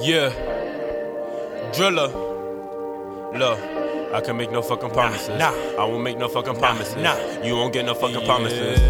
Yeah. Drilla. Look, I can make no fucking promises. nah. I won't make no fucking promises. nah. You won't get no fucking promises.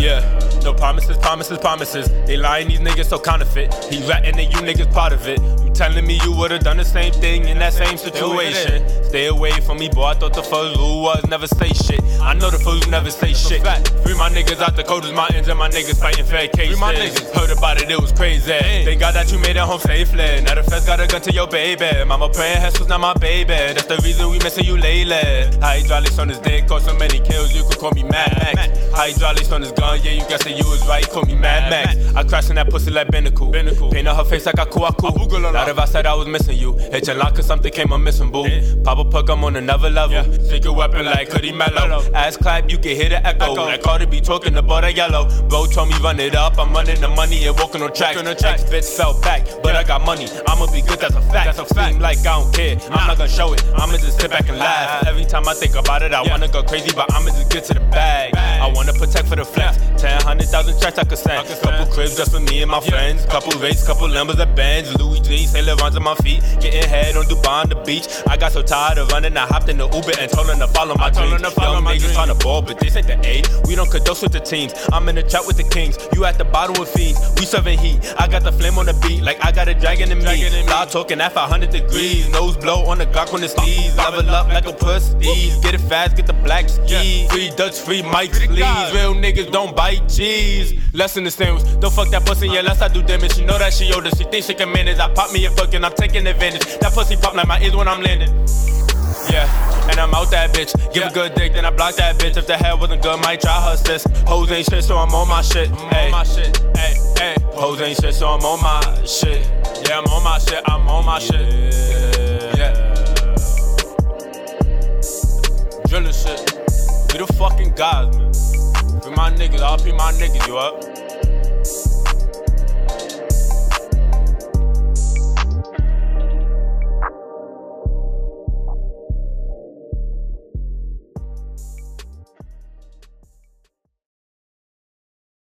Yeah. No promises, promises, promises. They lying, these niggas so counterfeit. He ratting and you niggas part of it. You telling me you would've done the same thing in that same situation. Stay away from me, boy. I thought the first rule was never say shit. I know the fools never say shit. Free my niggas out the coldest mountains and my niggas fighting fair cases. my niggas. Heard about it, it was crazy. Thank God that you made it home safely. Now the feds got a gun to your baby. Mama praying Jesus not my baby. That's the reason we missing you lately. Hydraulics on this dick, cause so many kills, you could call me Mad Max. Hydraulics on his gun, yeah, you guess that you was right, call me Mad Max. I crashed in that pussy like Binnacle. Paint on her face like a Aku. Not if I said I was missing you. Hit your line cause something came up missing, boo. Pop a puck, I'm on another level. Secret weapon like Cuddy Mellow. Ass clap, you can hear the echo. Like Cardi B talking about that yellow. Bro told me run it up, I'm running the money and walking on tracks. Ex bitch fell back, but I got money. I'ma be good, that's a fact. That's a fact. Seem like I don't care. I'm not gonna show it. I'ma just sit back and laugh. Every time I think about it, I wanna go crazy, but I'ma just get to the bag. I wanna protect for the flex. Ten hundred thousand tracks I could send. Couple cribs just for me and my friends. Couple race, couple numbers of bands. Louis jeans, Saint Laurent's on my feet. Getting head on Dubai on the beach. I got so tired of running, I hopped in the Uber and told them to follow my dreams. to Young my niggas tryna ball, but this ain't the A. We don't conduct with the teams. I'm in the chat with the kings. You at the bottom with fiends. We serving heat. I got the flame on the beat, like I got a dragon in me. Dragon in me. Fly talking at 500 degrees. Nose blow on the Glock on the sneeze. Level up like a prestige. Get it fast, get the black skis. Free Dutch, free please. God. Real niggas don't bite cheese. Lesson the sandwich. Don't fuck that pussy unless I do damage. She know that she older. She thinks she can manage. I pop me a fucking, I'm taking advantage. That pussy pop like my ears when I'm landing. Yeah, and I'm out that bitch. Give a good dick, then I block that bitch. If the head wasn't good, might try her sis. Hoes ain't shit, so I'm on my shit. Hey, on my shit. Hey, hey. Hoes ain't shit, so I'm on my shit. Yeah, I'm on my shit. I'm on my shit. Yeah. Drilla shit. We the fucking guys, man. Be my niggas, I'll be my niggas, you up?